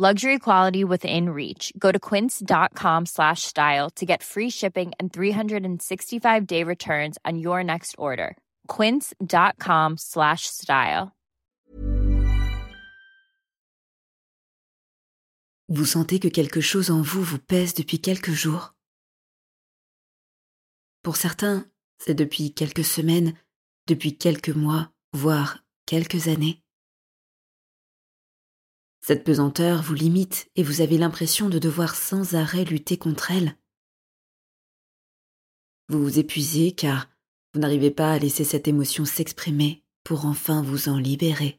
Luxury quality within reach. Go to quince.com slash style to get free shipping and 365 day returns on your next order. Quince.com slash style. Vous sentez que quelque chose en vous vous pèse depuis quelques jours Pour certains, c'est depuis quelques semaines, depuis quelques mois, voire quelques années. Cette pesanteur vous limite et vous avez l'impression de devoir sans arrêt lutter contre elle. Vous vous épuisez car vous n'arrivez pas à laisser cette émotion s'exprimer pour enfin vous en libérer.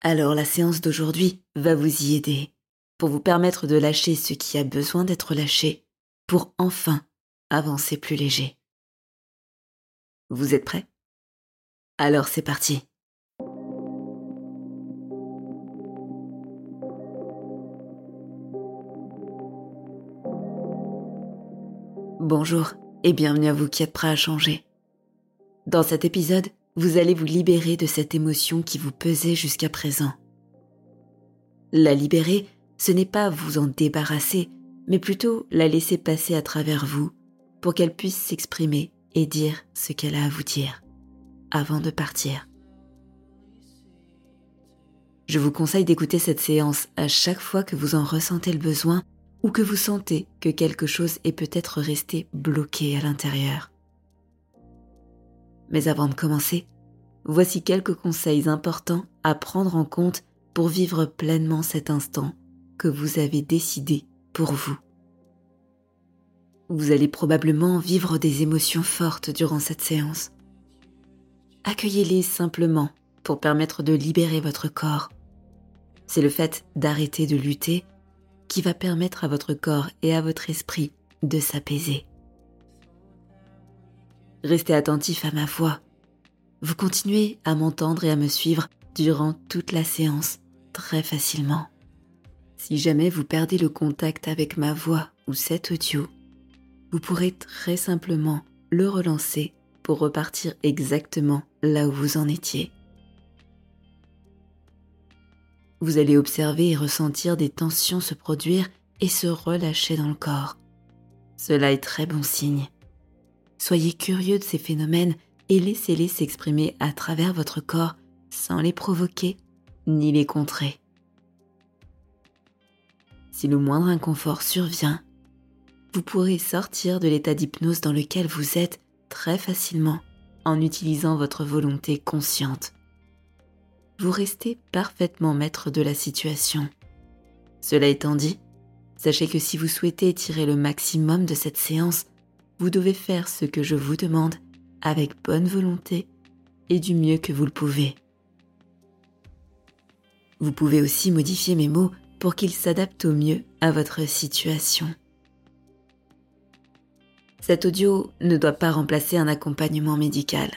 Alors la séance d'aujourd'hui va vous y aider pour vous permettre de lâcher ce qui a besoin d'être lâché pour enfin avancer plus léger. Vous êtes prêts? Alors c'est parti. Bonjour et bienvenue à vous qui êtes prêts à changer. Dans cet épisode, vous allez vous libérer de cette émotion qui vous pesait jusqu'à présent. La libérer, ce n'est pas vous en débarrasser, mais plutôt la laisser passer à travers vous pour qu'elle puisse s'exprimer et dire ce qu'elle a à vous dire avant de partir. Je vous conseille d'écouter cette séance à chaque fois que vous en ressentez le besoin ou que vous sentez que quelque chose est peut-être resté bloqué à l'intérieur. Mais avant de commencer, voici quelques conseils importants à prendre en compte pour vivre pleinement cet instant que vous avez décidé pour vous. Vous allez probablement vivre des émotions fortes durant cette séance. Accueillez-les simplement pour permettre de libérer votre corps. C'est le fait d'arrêter de lutter qui va permettre à votre corps et à votre esprit de s'apaiser. Restez attentif à ma voix. Vous continuez à m'entendre et à me suivre durant toute la séance très facilement. Si jamais vous perdez le contact avec ma voix ou cet audio, vous pourrez très simplement le relancer pour repartir exactement là où vous en étiez. Vous allez observer et ressentir des tensions se produire et se relâcher dans le corps. Cela est très bon signe. Soyez curieux de ces phénomènes et laissez-les s'exprimer à travers votre corps sans les provoquer ni les contrer. Si le moindre inconfort survient, vous pourrez sortir de l'état d'hypnose dans lequel vous êtes très facilement en utilisant votre volonté consciente. Vous restez parfaitement maître de la situation. Cela étant dit, sachez que si vous souhaitez tirer le maximum de cette séance, vous devez faire ce que je vous demande avec bonne volonté et du mieux que vous le pouvez. Vous pouvez aussi modifier mes mots pour qu'ils s'adaptent au mieux à votre situation. Cet audio ne doit pas remplacer un accompagnement médical.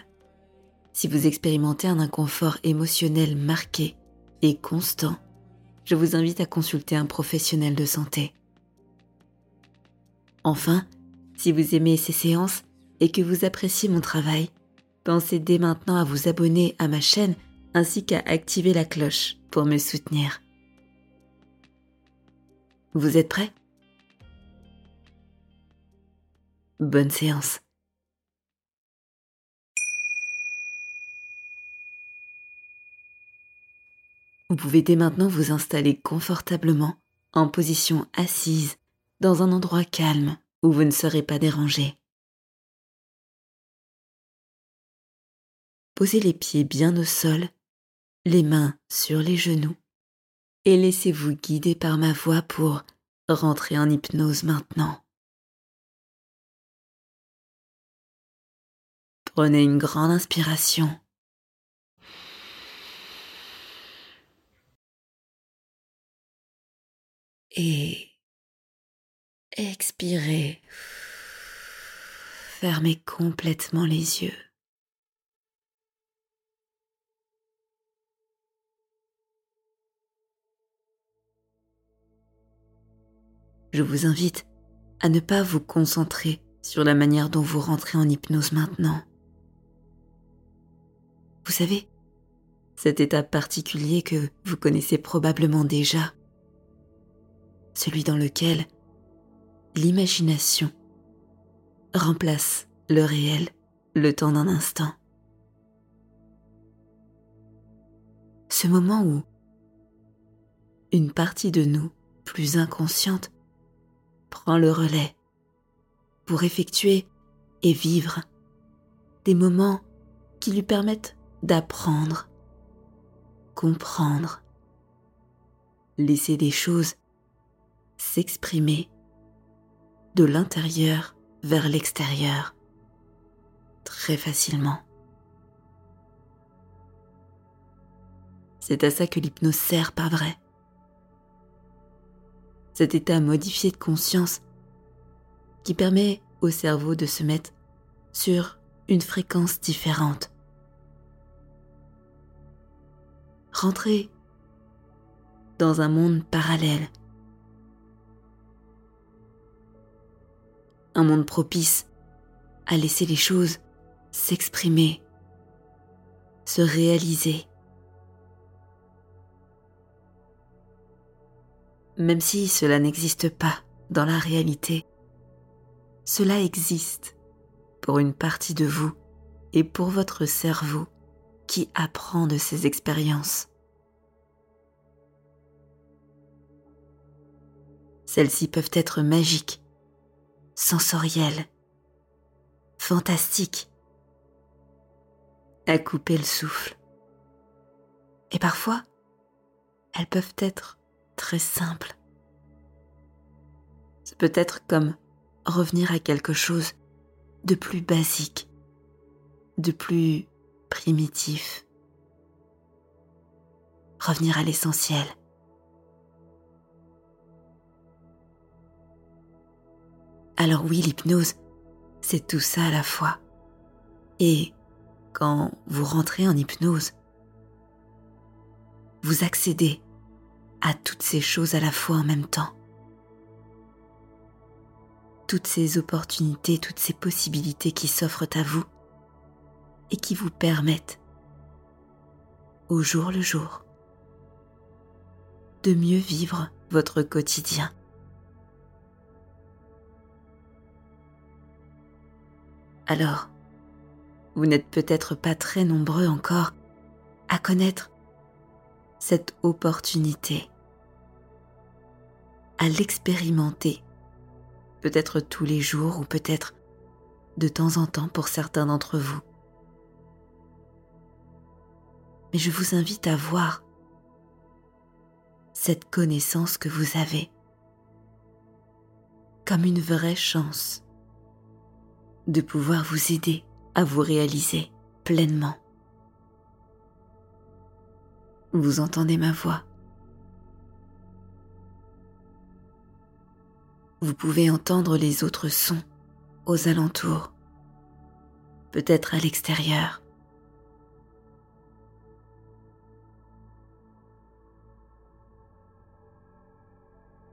Si vous expérimentez un inconfort émotionnel marqué et constant, je vous invite à consulter un professionnel de santé. Enfin, si vous aimez ces séances et que vous appréciez mon travail, pensez dès maintenant à vous abonner à ma chaîne ainsi qu'à activer la cloche pour me soutenir. Vous êtes prêts? Bonne séance. Vous pouvez dès maintenant vous installer confortablement en position assise dans un endroit calme où vous ne serez pas dérangé. Posez les pieds bien au sol, les mains sur les genoux et laissez-vous guider par ma voix pour rentrer en hypnose maintenant. Prenez une grande inspiration. Et expirez. Fermez complètement les yeux. Je vous invite à ne pas vous concentrer sur la manière dont vous rentrez en hypnose maintenant. Vous savez, cet état particulier que vous connaissez probablement déjà, celui dans lequel l'imagination remplace le réel le temps d'un instant. Ce moment où une partie de nous, plus inconsciente, prend le relais pour effectuer et vivre des moments qui lui permettent d'apprendre, comprendre, laisser des choses s'exprimer de l'intérieur vers l'extérieur très facilement. C'est à ça que l'hypnose sert, pas vrai Cet état modifié de conscience qui permet au cerveau de se mettre sur une fréquence différente. Rentrer dans un monde parallèle un monde propice à laisser les choses s'exprimer, se réaliser. Même si cela n'existe pas dans la réalité, cela existe pour une partie de vous et pour votre cerveau qui apprend de ces expériences. Celles-ci peuvent être magiques sensorielle, fantastique, à couper le souffle. Et parfois, elles peuvent être très simples. C'est peut être comme revenir à quelque chose de plus basique, de plus primitif. Revenir à l'essentiel. Alors oui, l'hypnose, c'est tout ça à la fois. Et quand vous rentrez en hypnose, vous accédez à toutes ces choses à la fois en même temps. Toutes ces opportunités, toutes ces possibilités qui s'offrent à vous et qui vous permettent, au jour le jour, de mieux vivre votre quotidien. Alors, vous n'êtes peut-être pas très nombreux encore à connaître cette opportunité, à l'expérimenter, peut-être tous les jours ou peut-être de temps en temps pour certains d'entre vous. Mais je vous invite à voir cette connaissance que vous avez comme une vraie chance de pouvoir vous aider à vous réaliser pleinement. Vous entendez ma voix? Vous pouvez entendre les autres sons aux alentours, peut-être à l'extérieur.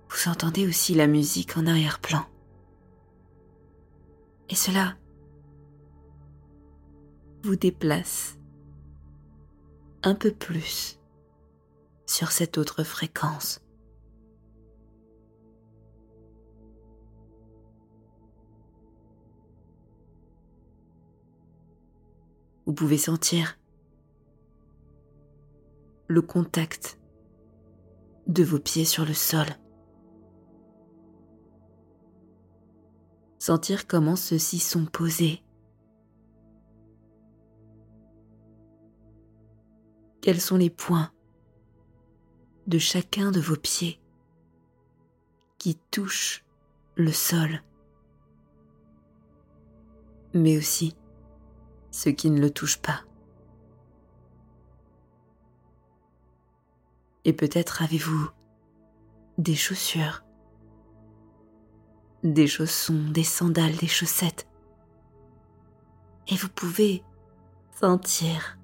Vous entendez aussi la musique en arrière-plan. Et cela vous déplace un peu plus sur cette autre fréquence. Vous pouvez sentir le contact de vos pieds sur le sol. Sentir comment ceux-ci sont posés. Quels sont les points de chacun de vos pieds qui touchent le sol, mais aussi ceux qui ne le touchent pas? Et peut-être avez-vous des chaussures, des chaussons, des sandales, des chaussettes. Et vous pouvez sentir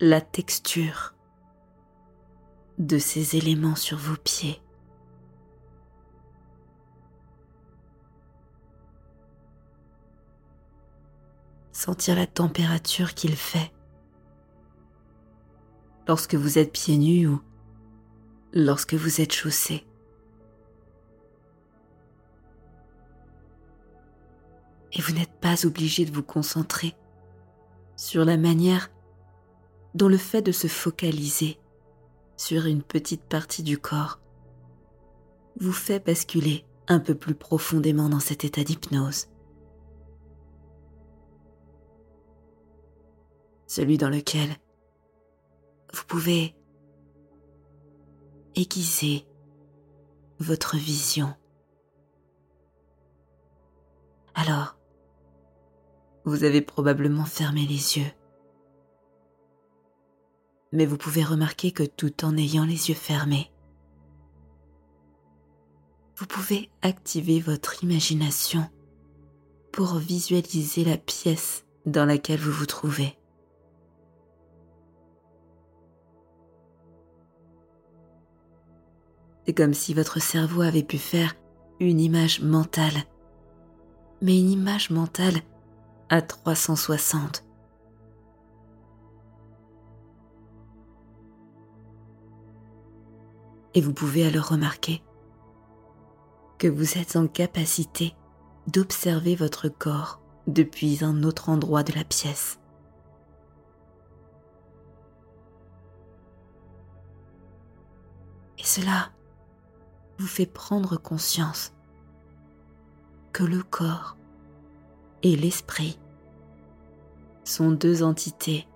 la texture de ces éléments sur vos pieds. Sentir la température qu'il fait lorsque vous êtes pieds nus ou lorsque vous êtes chaussés. Et vous n'êtes pas obligé de vous concentrer sur la manière dont le fait de se focaliser sur une petite partie du corps vous fait basculer un peu plus profondément dans cet état d'hypnose. Celui dans lequel vous pouvez aiguiser votre vision. Alors, vous avez probablement fermé les yeux. Mais vous pouvez remarquer que tout en ayant les yeux fermés, vous pouvez activer votre imagination pour visualiser la pièce dans laquelle vous vous trouvez. C'est comme si votre cerveau avait pu faire une image mentale, mais une image mentale à 360. Et vous pouvez alors remarquer que vous êtes en capacité d'observer votre corps depuis un autre endroit de la pièce. Et cela vous fait prendre conscience que le corps et l'esprit sont deux entités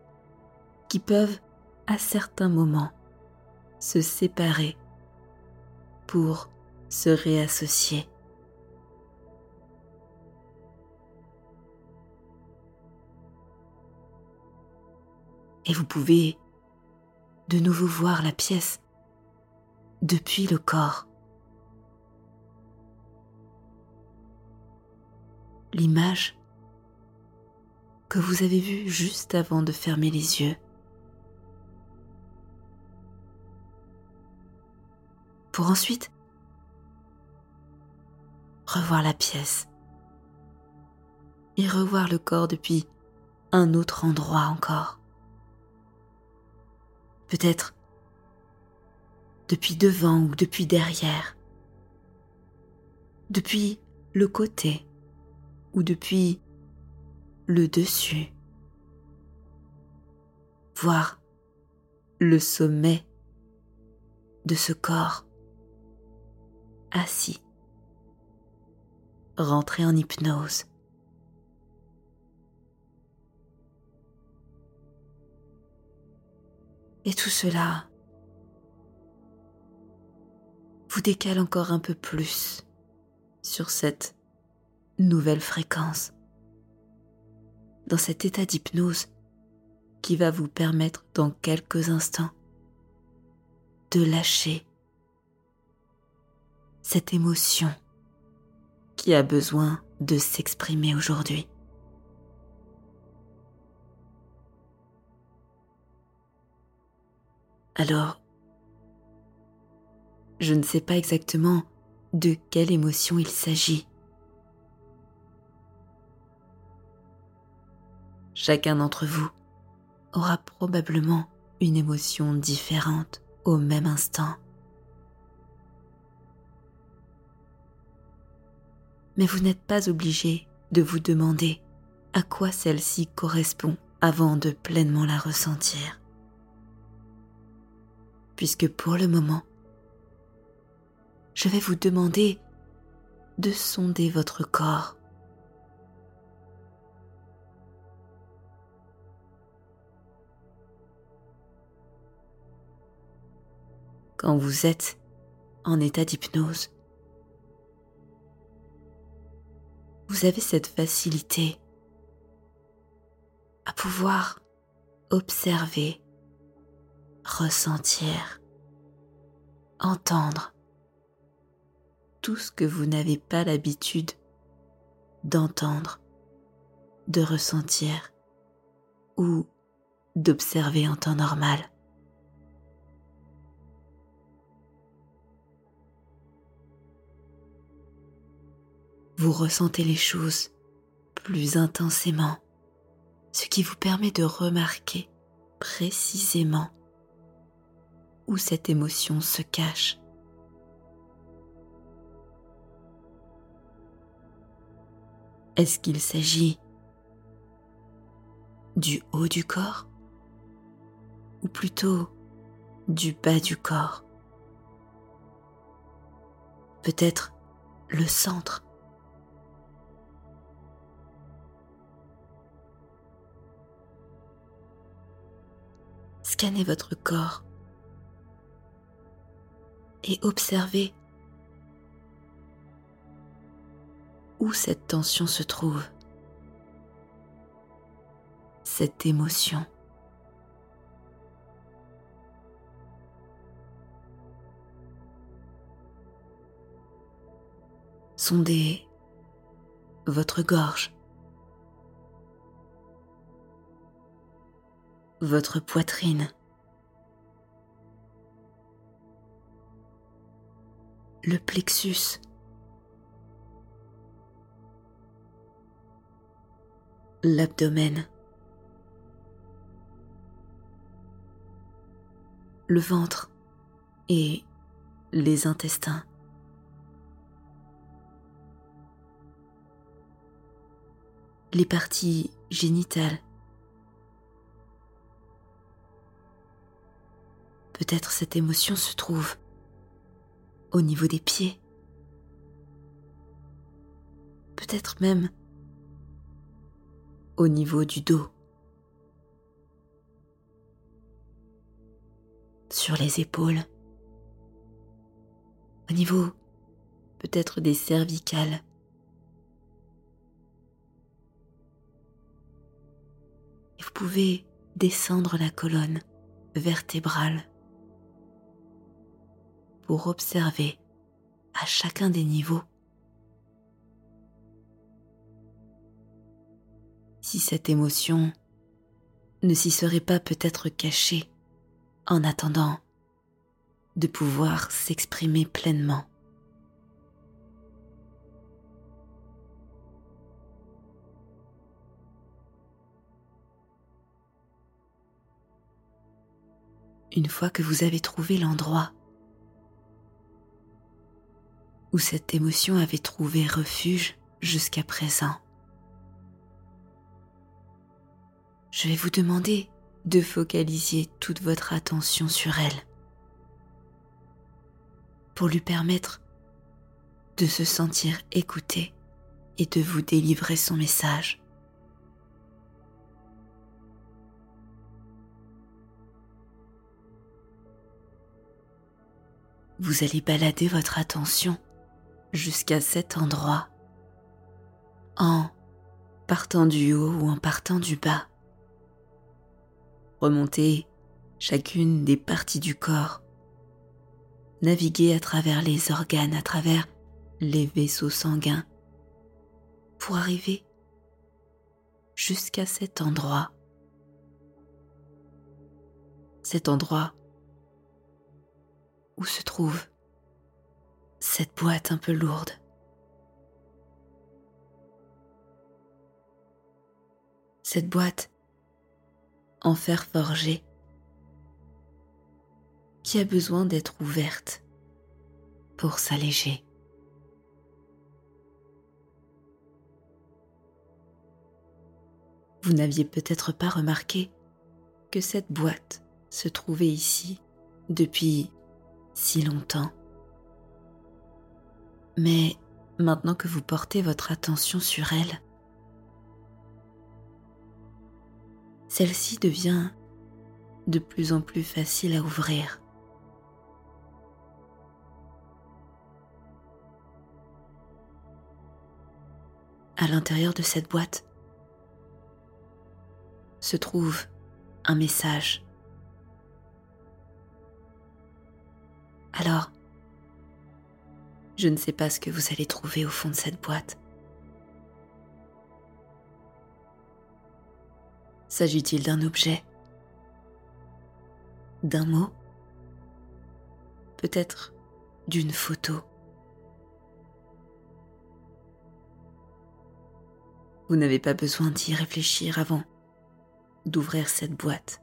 qui peuvent à certains moments se séparer pour se réassocier. Et vous pouvez de nouveau voir la pièce depuis le corps. l'image que vous avez vue juste avant de fermer les yeux. Pour ensuite revoir la pièce et revoir le corps depuis un autre endroit encore. Peut-être depuis devant ou depuis derrière, depuis le côté ou depuis le dessus. Voir le sommet de ce corps assis, rentrer en hypnose. Et tout cela vous décale encore un peu plus sur cette nouvelle fréquence, dans cet état d'hypnose qui va vous permettre dans quelques instants de lâcher cette émotion qui a besoin de s'exprimer aujourd'hui. Alors, je ne sais pas exactement de quelle émotion il s'agit. Chacun d'entre vous aura probablement une émotion différente au même instant. Mais vous n'êtes pas obligé de vous demander à quoi celle-ci correspond avant de pleinement la ressentir. Puisque pour le moment, je vais vous demander de sonder votre corps quand vous êtes en état d'hypnose. Vous avez cette facilité à pouvoir observer, ressentir, entendre tout ce que vous n'avez pas l'habitude d'entendre, de ressentir ou d'observer en temps normal. Vous ressentez les choses plus intensément, ce qui vous permet de remarquer précisément où cette émotion se cache. Est-ce qu'il s'agit du haut du corps ou plutôt du bas du corps? Peut-être le centre Scannez votre corps et observez où cette tension se trouve, cette émotion. Sondez votre gorge, votre poitrine, le plexus, l'abdomen, le ventre et les intestins. Les parties génitales. Peut-être cette émotion se trouve au niveau des pieds. Peut-être même au niveau du dos, sur les épaules, au niveau peut-être des cervicales. Et vous pouvez descendre la colonne vertébrale pour observer à chacun des niveaux si cette émotion ne s'y serait pas peut-être cachée en attendant de pouvoir s'exprimer pleinement. Une fois que vous avez trouvé l'endroit où cette émotion avait trouvé refuge jusqu'à présent, je vais vous demander de focaliser toute votre attention sur elle pour lui permettre de se sentir écouté et de vous délivrer son message. Vous allez balader votre attention jusqu'à cet endroit. En partant du haut ou en partant du bas. Remonter chacune des parties du corps, naviguer à travers les organes, à travers les vaisseaux sanguins, pour arriver jusqu'à cet endroit. Cet endroit où se trouve cette boîte un peu lourde. Cette boîte en fer forgé qui a besoin d'être ouverte pour s'alléger. Vous n'aviez peut-être pas remarqué que cette boîte se trouvait ici depuis si longtemps. Mais maintenant que vous portez votre attention sur elle, celle-ci devient de plus en plus facile à ouvrir. À l'intérieur de cette boîte se trouve un message. Alors, je ne sais pas ce que vous allez trouver au fond de cette boîte. S'agit-il d'un objet? D'un mot? Peut-être d'une photo Vous n'avez pas besoin d'y réfléchir avant d'ouvrir cette boîte.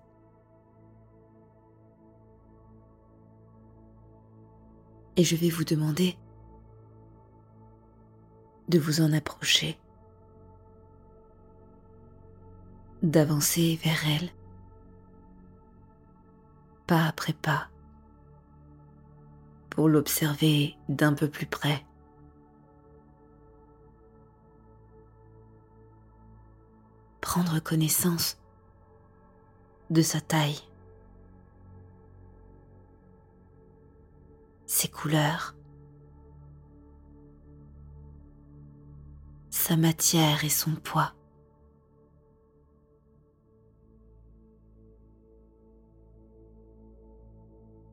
Et je vais vous demander de vous en approcher, d'avancer vers elle, pas après pas, pour l'observer d'un peu plus près. Prendre connaissance de sa taille, ses couleurs, sa matière et son poids.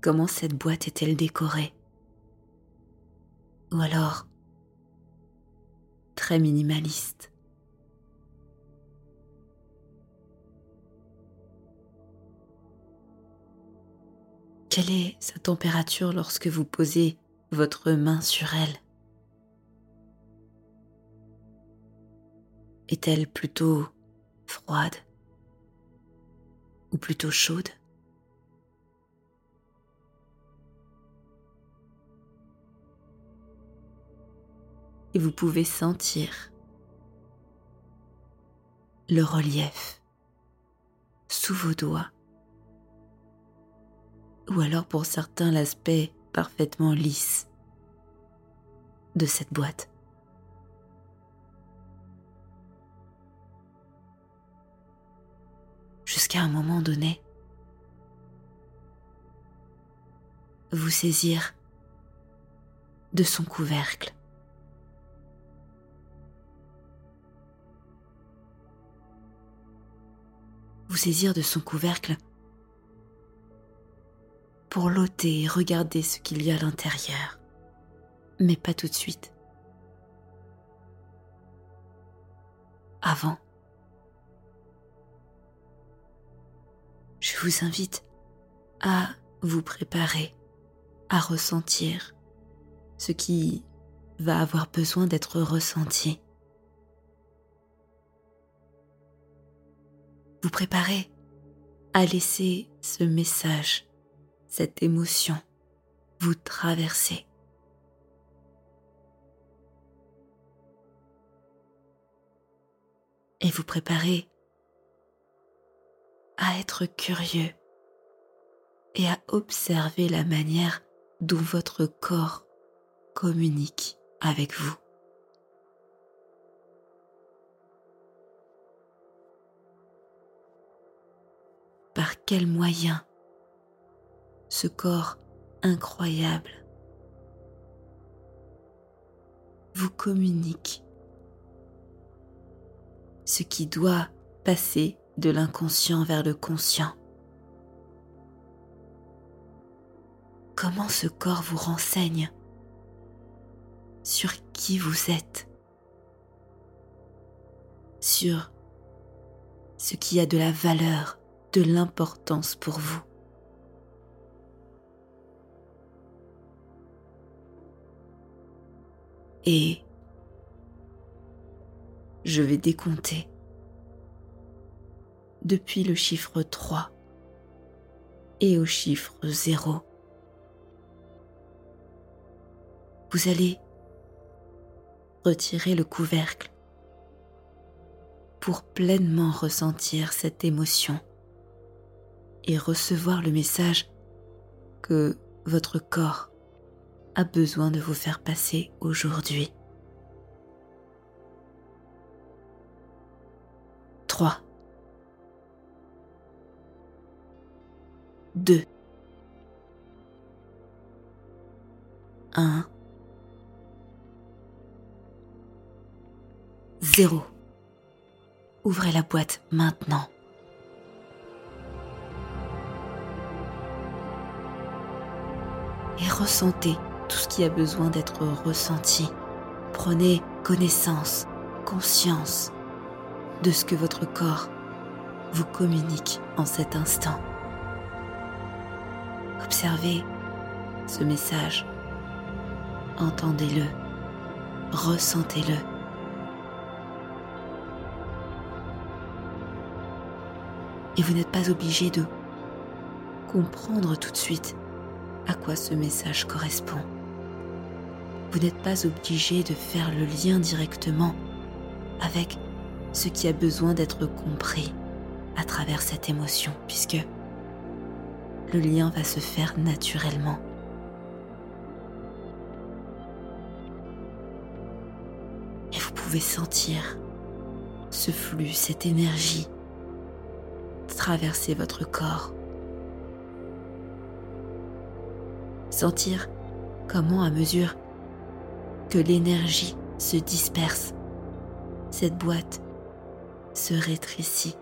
Comment cette boîte est-elle décorée? Ou alors très minimaliste. Quelle est sa température lorsque vous posez votre main sur elle? Est-elle plutôt froide ou plutôt chaude? Et vous pouvez sentir le relief sous vos doigts ou alors pour certains l'aspect parfaitement lisse de cette boîte. Jusqu'à un moment donné, vous saisir de son couvercle. Vous saisir de son couvercle pour l'ôter et regarder ce qu'il y a à l'intérieur. Mais pas tout de suite. Avant, je vous invite à vous préparer à ressentir ce qui va avoir besoin d'être ressenti. Vous préparez à laisser ce message cette émotion vous traversez. Et vous préparez à être curieux et à observer la manière dont votre corps communique avec vous. Par quels moyens ce corps incroyable vous communique ce qui doit passer de l'inconscient vers le conscient. Comment ce corps vous renseigne? Sur qui vous êtes, sur ce qui a de la valeur, de l'importance pour vous. et je vais décompter depuis le chiffre 3 et au chiffre 0. Vous allez retirer le couvercle pour pleinement ressentir cette émotion et recevoir le message que votre corps a besoin de vous faire passer aujourd'hui. 3 2 1 Zéro. Ouvrez la boîte maintenant. Et ressentez tout ce qui a besoin d'être ressenti. Prenez connaissance, conscience de ce que votre corps vous communique en cet instant. Observez ce message. Entendez-le. Ressentez-le. Et vous n'êtes pas obligé de comprendre tout de suite à quoi ce message correspond. Vous n'êtes pas obligé de faire le lien directement avec ce qui a besoin d'être compris à travers cette émotion, puisque le lien va se faire naturellement. Et vous pouvez sentir ce flux, cette énergie traverser votre corps. Sentir comment à mesure que l'énergie se disperse, cette boîte se rétrécit.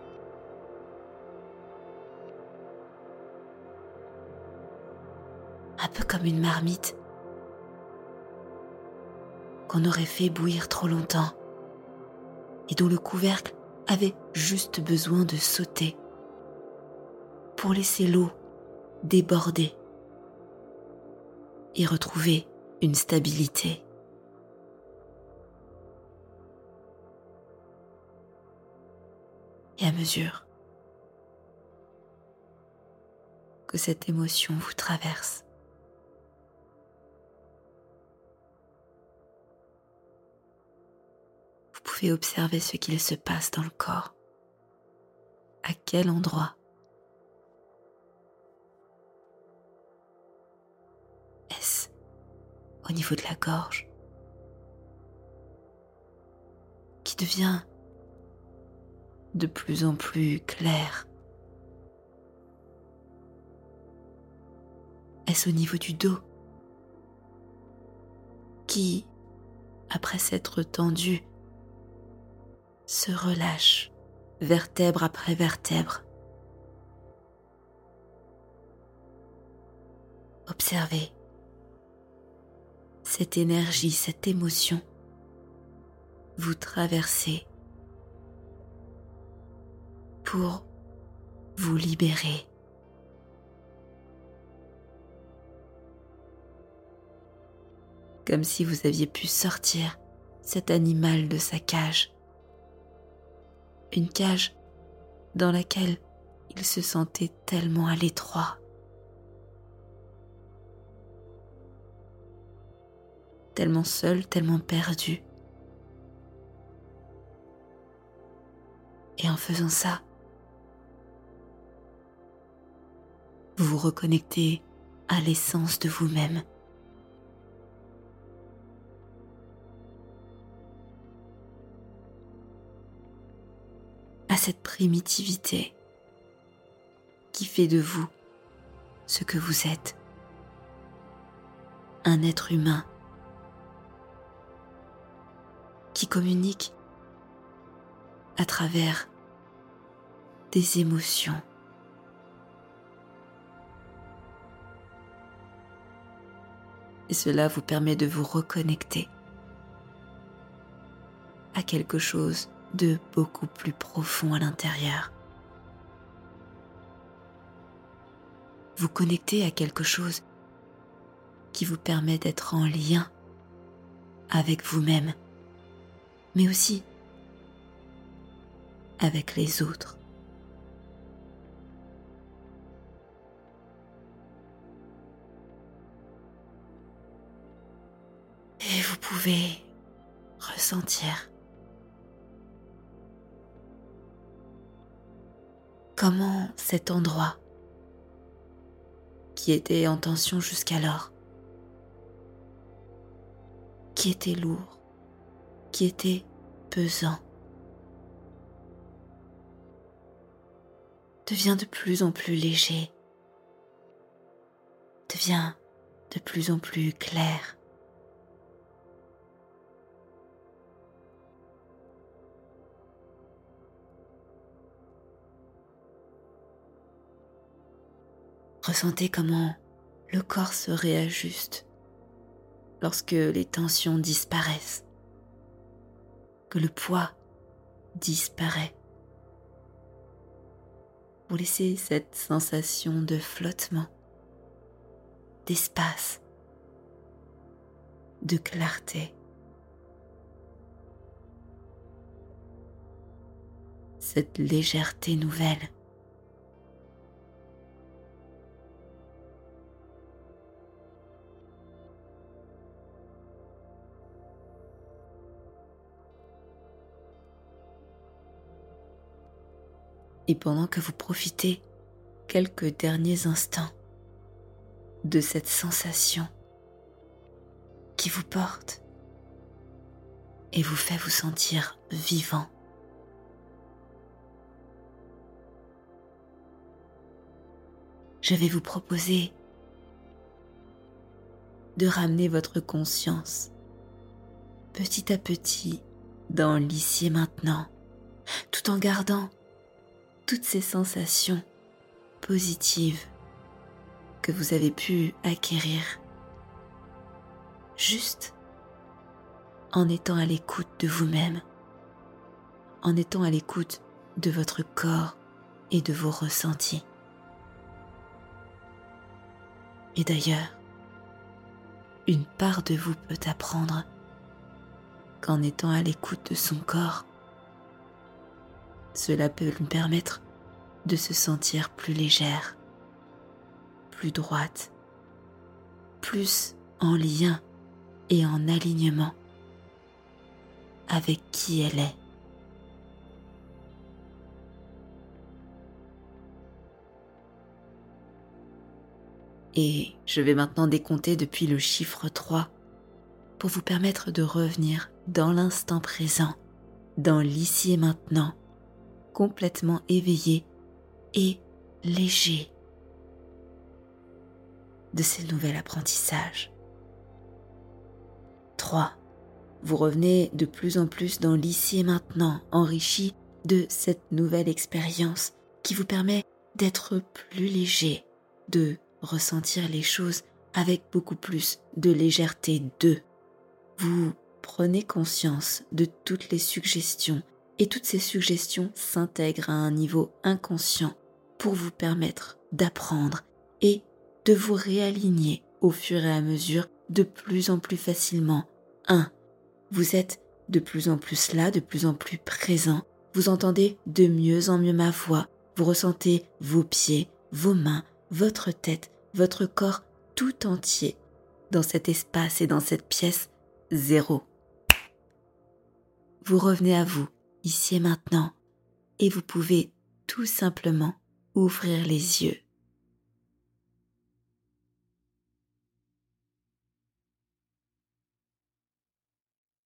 Un peu comme une marmite qu'on aurait fait bouillir trop longtemps et dont le couvercle avait juste besoin de sauter pour laisser l'eau déborder et retrouver une stabilité. Et à mesure que cette émotion vous traverse, pouvez observer ce qu'il se passe dans le corps, à quel endroit? Au niveau de la gorge? Qui devient de plus en plus clair. Est-ce au niveau du dos? Qui, après s'être tendu, se relâche vertèbre après vertèbre Observez cette énergie, cette émotion vous traversez pour vous libérer. Comme si vous aviez pu sortir cet animal de sa cage. Une cage dans laquelle il se sentait tellement à l'étroit. tellement seul, tellement perdu. Et en faisant ça, vous vous reconnectez à l'essence de vous-même. Cette primitivité qui fait de vous ce que vous êtes, un être humain qui communique à travers des émotions. Et cela vous permet de vous reconnecter à quelque chose de beaucoup plus profond à l'intérieur. Vous connectez à quelque chose qui vous permet d'être en lien avec vous-même mais aussi avec les autres. Et vous pouvez ressentir comment cet endroit qui était en tension jusqu'alors, qui était lourd, qui était pesant devient de plus en plus léger, devient de plus en plus clair. Ressentez comment le corps se réajuste lorsque les tensions disparaissent, que le poids disparaît. Vous laissez cette sensation de flottement, d'espace, de clarté. Cette légèreté nouvelle et pendant que vous profitez quelques derniers instants de cette sensation qui vous porte et vous fait vous sentir vivant. Je vais vous proposer de ramener votre conscience petit à petit dans l'ici et maintenant, tout en gardant toutes ces sensations positives que vous avez pu acquérir juste en étant à l'écoute de vous-même, en étant à l'écoute de votre corps et de vos ressentis. Et d'ailleurs, une part de vous peut apprendre qu'en étant à l'écoute de son corps, cela peut lui permettre de se sentir plus légère, plus droite, plus en lien et en alignement avec qui elle est. Et je vais maintenant décompter depuis le chiffre 3 pour vous permettre de revenir dans l'instant présent, dans l'ici et maintenant, complètement éveillé et léger de ce nouvel apprentissage. 3. Vous revenez de plus en plus dans l'ici et maintenant, enrichi de cette nouvelle expérience qui vous permet d'être plus léger, de ressentir les choses avec beaucoup plus de légèreté 2. Vous prenez conscience de toutes les suggestions et toutes ces suggestions s'intègrent à un niveau inconscient pour vous permettre d'apprendre et de vous réaligner au fur et à mesure de plus en plus facilement. 1. Vous êtes de plus en plus là, de plus en plus présent. Vous entendez de mieux en mieux ma voix. Vous ressentez vos pieds, vos mains, votre tête, votre corps tout entier dans cet espace et dans cette pièce zéro. Vous revenez à vous ici et maintenant, et vous pouvez tout simplement ouvrir les yeux.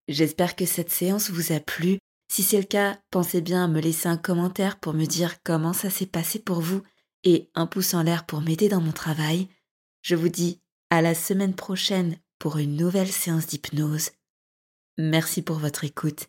J'espère que cette séance vous a plu. Si c'est le cas, pensez bien à me laisser un commentaire pour me dire comment ça s'est passé pour vous et un pouce en l'air pour m'aider dans mon travail. Je vous dis à la semaine prochaine pour une nouvelle séance d'hypnose. Merci pour votre écoute